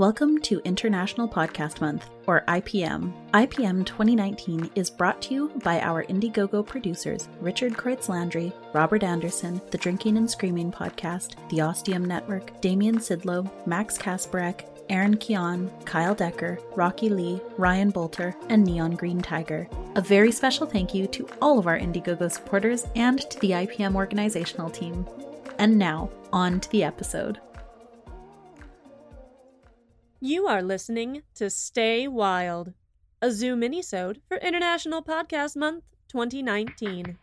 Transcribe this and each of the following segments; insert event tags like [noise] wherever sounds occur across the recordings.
Welcome to International Podcast Month, or IPM. IPM 2019 is brought to you by our Indiegogo producers Richard Kreutz Landry, Robert Anderson, the Drinking and Screaming Podcast, the Ostium Network, Damian Sidlow, Max Kasparek, Aaron Keon, Kyle Decker, Rocky Lee, Ryan Bolter, and Neon Green Tiger. A very special thank you to all of our Indiegogo supporters and to the IPM organizational team. And now, on to the episode. You are listening to Stay Wild, a Zoo minisode for International Podcast Month 2019.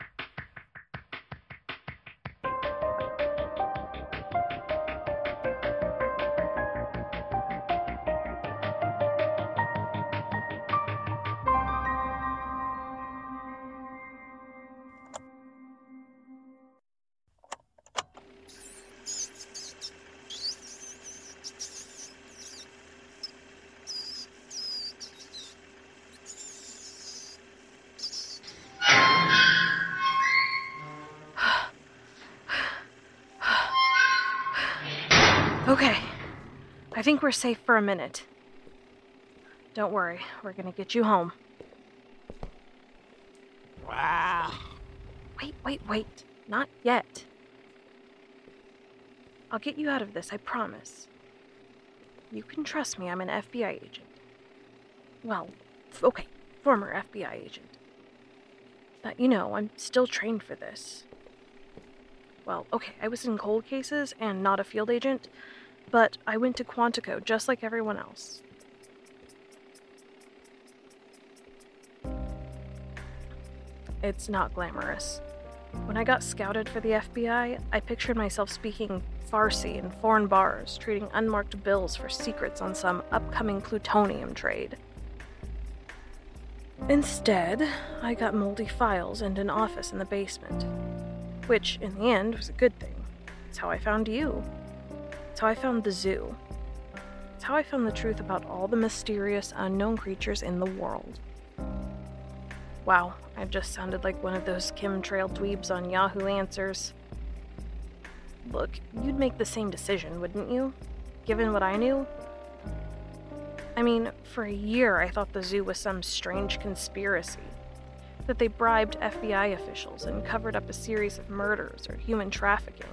I think we're safe for a minute. Don't worry, we're gonna get you home. Wow. Wait, wait, wait. Not yet. I'll get you out of this, I promise. You can trust me, I'm an FBI agent. Well, f- okay, former FBI agent. But you know, I'm still trained for this. Well, okay, I was in cold cases and not a field agent, but I went to Quantico just like everyone else. It's not glamorous. When I got scouted for the FBI, I pictured myself speaking Farsi in foreign bars, trading unmarked bills for secrets on some upcoming plutonium trade. Instead, I got moldy files and an office in the basement, which, in the end, was a good thing. It's how I found you. It's how I found the zoo. It's how I found the truth about all the mysterious, unknown creatures in the world. Wow, I just sounded like one of those chemtrail dweebs on Yahoo Answers. Look, you'd make the same decision, wouldn't you? Given what I knew? I mean, for a year I thought the zoo was some strange conspiracy. That they bribed FBI officials and covered up a series of murders or human trafficking.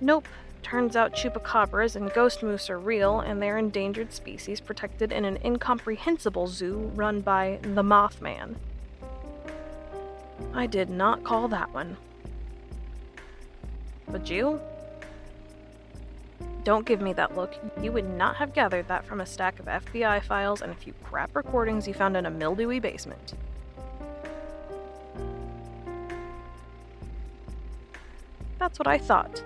Nope, turns out chupacabras and ghost moose are real and they're endangered species protected in an incomprehensible zoo run by the Mothman. I did not call that one. But you? Don't give me that look. You would not have gathered that from a stack of FBI files and a few crap recordings you found in a mildewy basement. That's what I thought.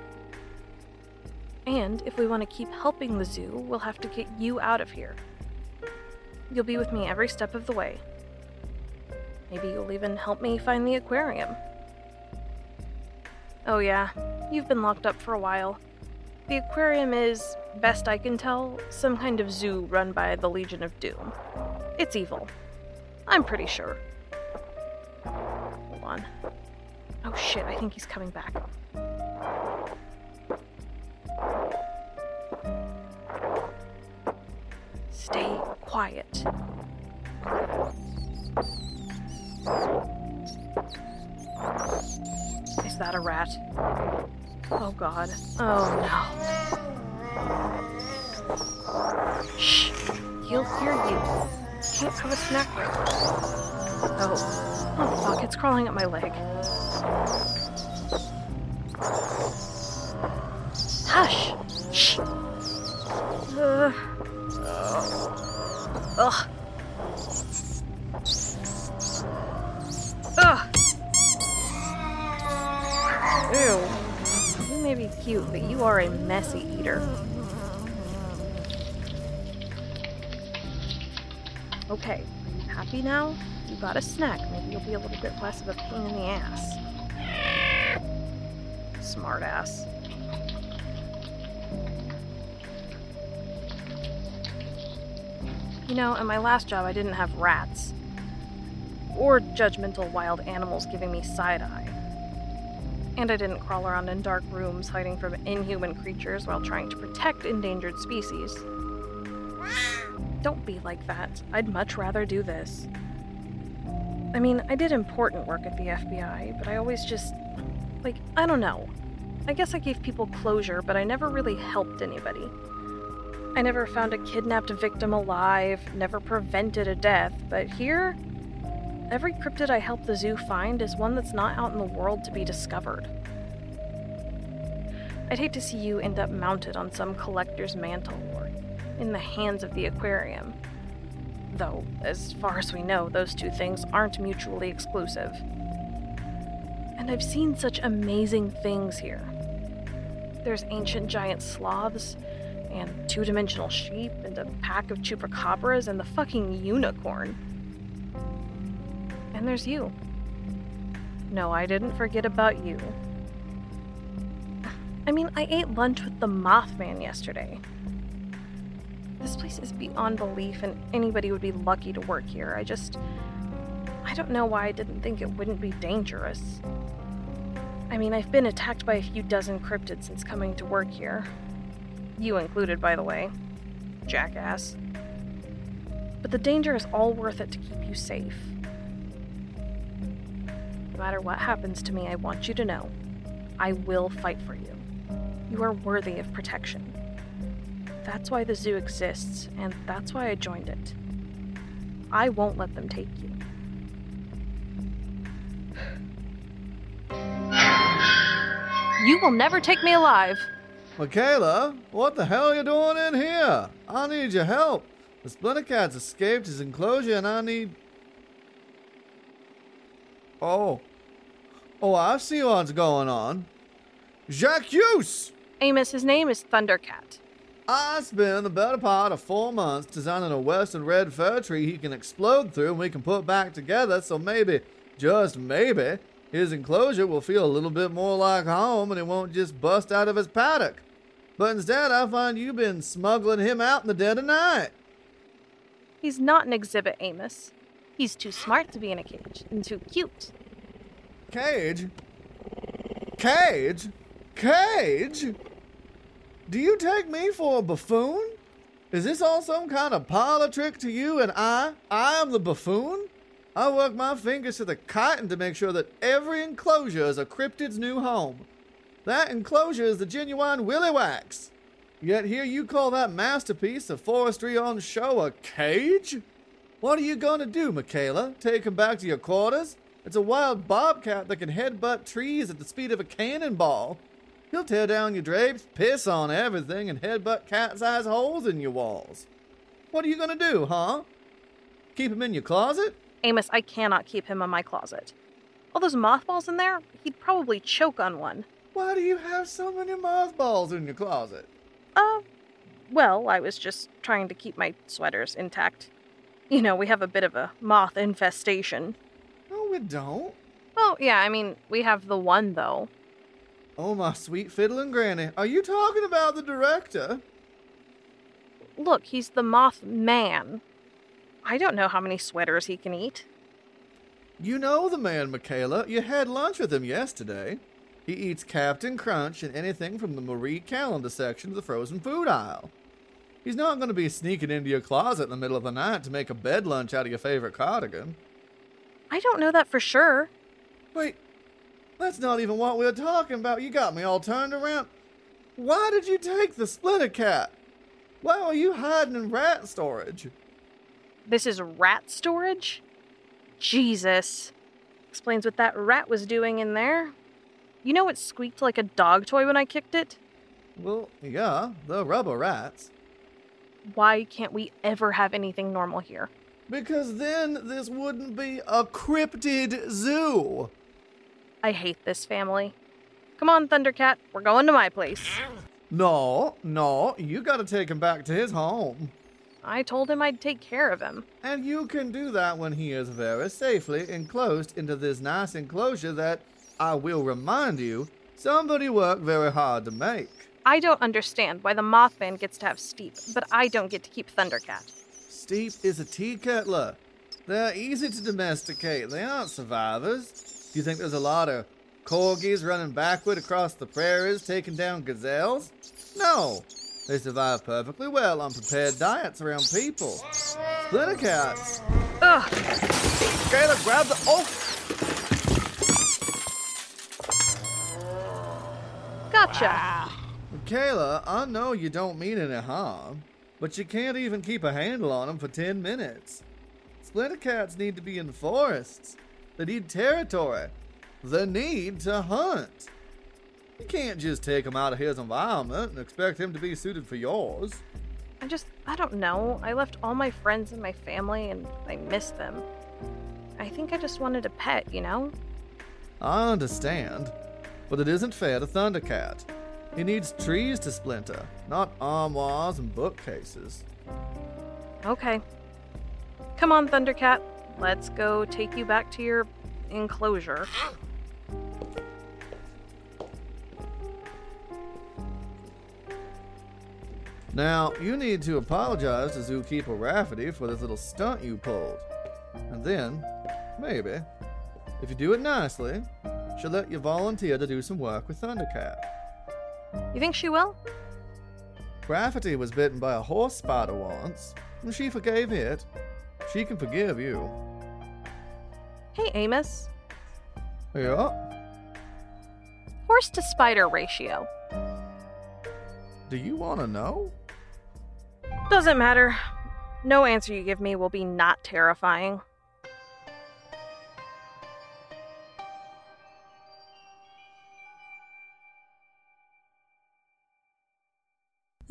And if we want to keep helping the zoo, we'll have to get you out of here. You'll be with me every step of the way. Maybe you'll even help me find the aquarium. Oh, yeah, you've been locked up for a while. The aquarium is, best I can tell, some kind of zoo run by the Legion of Doom. It's evil. I'm pretty sure. Hold on. Oh shit, I think he's coming back. Stay quiet. Is that a rat? Oh god. Oh no. Shh. He'll hear you. Can't have a snack now. Oh. Oh fuck, it's crawling up my leg. Hush! Shh! Uh, ugh. Ugh! Ew. You may be cute, but you are a messy eater. Okay, are you happy now? You got a snack. Maybe you'll be a little bit less of a pain in the ass. Smart You know, in my last job, I didn't have rats. Or judgmental wild animals giving me side eye. And I didn't crawl around in dark rooms hiding from inhuman creatures while trying to protect endangered species. Don't be like that. I'd much rather do this. I mean, I did important work at the FBI, but I always just. Like, I don't know. I guess I gave people closure, but I never really helped anybody. I never found a kidnapped victim alive, never prevented a death, but here, every cryptid I help the zoo find is one that's not out in the world to be discovered. I'd hate to see you end up mounted on some collector's mantle or in the hands of the aquarium. Though, as far as we know, those two things aren't mutually exclusive. And I've seen such amazing things here. There's ancient giant sloths, and two dimensional sheep, and a pack of chupacabras, and the fucking unicorn. And there's you. No, I didn't forget about you. I mean, I ate lunch with the Mothman yesterday. This place is beyond belief, and anybody would be lucky to work here. I just. I don't know why I didn't think it wouldn't be dangerous. I mean, I've been attacked by a few dozen cryptids since coming to work here. You included, by the way. Jackass. But the danger is all worth it to keep you safe. No matter what happens to me, I want you to know I will fight for you. You are worthy of protection. That's why the zoo exists, and that's why I joined it. I won't let them take you. You will never take me alive. Michaela, what the hell are you doing in here? I need your help. The Splinter Cat's escaped his enclosure and I need. Oh. Oh, I see what's going on. Jacques! Amos, his name is Thundercat. I spent the better part of four months designing a western red fir tree he can explode through and we can put back together, so maybe, just maybe, his enclosure will feel a little bit more like home and he won't just bust out of his paddock. But instead, I find you've been smuggling him out in the dead of night. He's not an exhibit, Amos. He's too smart to be in a cage and too cute. Cage? Cage? Cage? Do you take me for a buffoon? Is this all some kind of parlor trick to you and I? I am the buffoon? I work my fingers to the cotton to make sure that every enclosure is a cryptid's new home. That enclosure is the genuine willy wax. Yet here you call that masterpiece of forestry on show a cage? What are you going to do, Michaela? Take him back to your quarters? It's a wild bobcat that can headbutt trees at the speed of a cannonball. He'll tear down your drapes, piss on everything, and headbutt cat-sized holes in your walls. What are you going to do, huh? Keep him in your closet? Amos, I cannot keep him in my closet. All those mothballs in there, he'd probably choke on one. Why do you have so many mothballs in your closet? Uh, well, I was just trying to keep my sweaters intact. You know, we have a bit of a moth infestation. No, we don't. Oh, yeah, I mean, we have the one, though. Oh, my sweet fiddling granny. Are you talking about the director? Look, he's the moth man. I don't know how many sweaters he can eat. You know the man, Michaela. You had lunch with him yesterday. He eats Captain Crunch and anything from the Marie Callender section of the frozen food aisle. He's not going to be sneaking into your closet in the middle of the night to make a bed lunch out of your favorite cardigan. I don't know that for sure. Wait, that's not even what we we're talking about. You got me all turned around. Why did you take the splinter cat? Why were you hiding in rat storage? This is rat storage? Jesus. Explains what that rat was doing in there. You know it squeaked like a dog toy when I kicked it? Well, yeah, the rubber rats. Why can't we ever have anything normal here? Because then this wouldn't be a cryptid zoo. I hate this family. Come on, Thundercat, we're going to my place. No, no, you gotta take him back to his home. I told him I'd take care of him. And you can do that when he is very safely enclosed into this nice enclosure that, I will remind you, somebody worked very hard to make. I don't understand why the Mothman gets to have Steep, but I don't get to keep Thundercat. Steep is a tea kettler. They're easy to domesticate. They aren't survivors. Do you think there's a lot of Corgis running backward across the prairies, taking down gazelles? No, they survive perfectly well on prepared diets around people. Splinter cats. Ugh! Kayla, grab the. Oh! Gotcha! Kayla, I know you don't mean any harm, but you can't even keep a handle on them for 10 minutes. Splinter cats need to be in forests. They need territory. They need to hunt. You can't just take him out of his environment and expect him to be suited for yours. I just, I don't know. I left all my friends and my family and I miss them. I think I just wanted a pet, you know? I understand, but it isn't fair to Thundercat. He needs trees to splinter, not armoires and bookcases. Okay. Come on, Thundercat. Let's go take you back to your enclosure. [laughs] Now, you need to apologize to Zookeeper Rafferty for this little stunt you pulled. And then, maybe, if you do it nicely, she'll let you volunteer to do some work with Thundercat. You think she will? Rafferty was bitten by a horse spider once, and she forgave it. She can forgive you. Hey, Amos. Yeah? Horse to spider ratio. Do you want to know? Doesn't matter. No answer you give me will be not terrifying.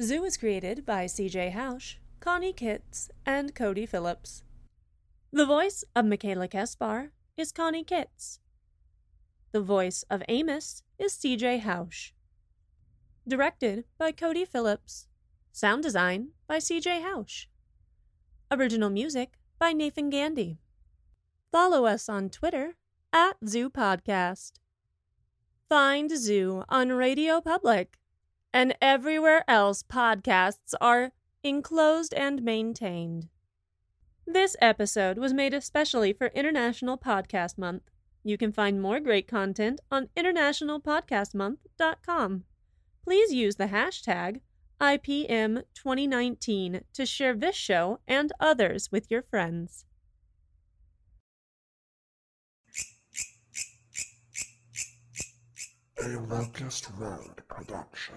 Zoo is created by CJ Hausch, Connie Kitts, and Cody Phillips. The voice of Michaela Kespar is Connie Kitts. The voice of Amos is CJ Hausch. Directed by Cody Phillips. Sound design by CJ Hausch. Original music by Nathan Gandy. Follow us on Twitter at Zoo Podcast. Find Zoo on Radio Public and everywhere else podcasts are enclosed and maintained. This episode was made especially for International Podcast Month. You can find more great content on internationalpodcastmonth.com. Please use the hashtag IPM2019 to share this show and others with your friends. A Locust Road production.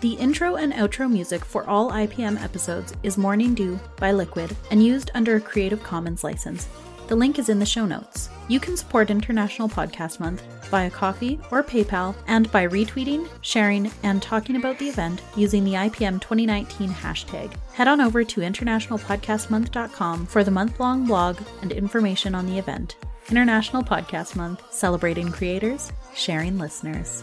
The intro and outro music for all IPM episodes is Morning Dew by Liquid and used under a Creative Commons license. The link is in the show notes. You can support International Podcast Month via Ko-fi or PayPal and by retweeting, sharing, and talking about the event using the IPM 2019 hashtag. Head on over to internationalpodcastmonth.com for the month long blog and information on the event. International Podcast Month, celebrating creators, sharing listeners.